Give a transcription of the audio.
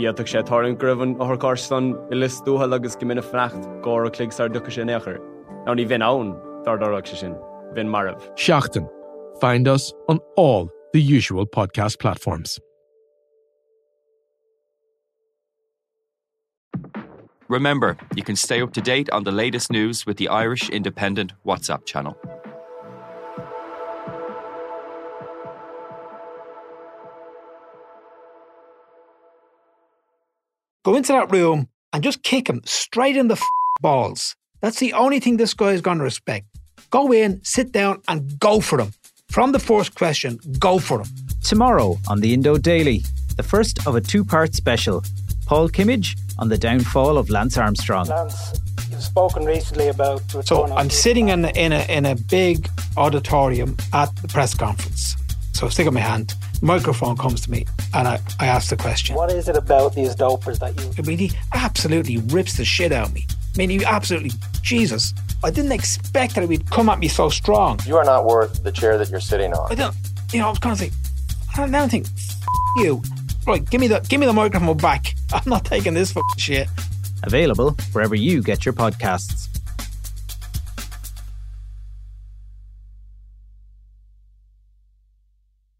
Íach sé táann gribhann áthcár san i listúthe agus go mina frecht gá a clig ar ducha sin éair. Ná ní bhín ann dardarach se sin, bhín marmh. Seachtain. Find us on all the usual podcast platforms. Remember, you can stay up to date on the latest news with the Irish Independent WhatsApp channel. Go into that room and just kick him straight in the f- balls. That's the only thing this guy is going to respect. Go in, sit down, and go for him. From the first question, go for him. Tomorrow on the Indo Daily, the first of a two part special. Paul Kimmage on the downfall of Lance Armstrong. Lance, you've spoken recently about. So I'm sitting in a, in a in a big auditorium at the press conference. So stick up my hand, microphone comes to me, and I, I ask the question. What is it about these dopers that you. I mean, he absolutely rips the shit out of me. I mean, he absolutely, Jesus. I didn't expect that he would come at me so strong. You are not worth the chair that you're sitting on. I don't, you know, I was kind of saying, I don't know, think, you. Right, give me the give me the microphone back. I'm not taking this fucking shit. Available wherever you get your podcasts.